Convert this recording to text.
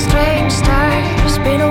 strange stars Been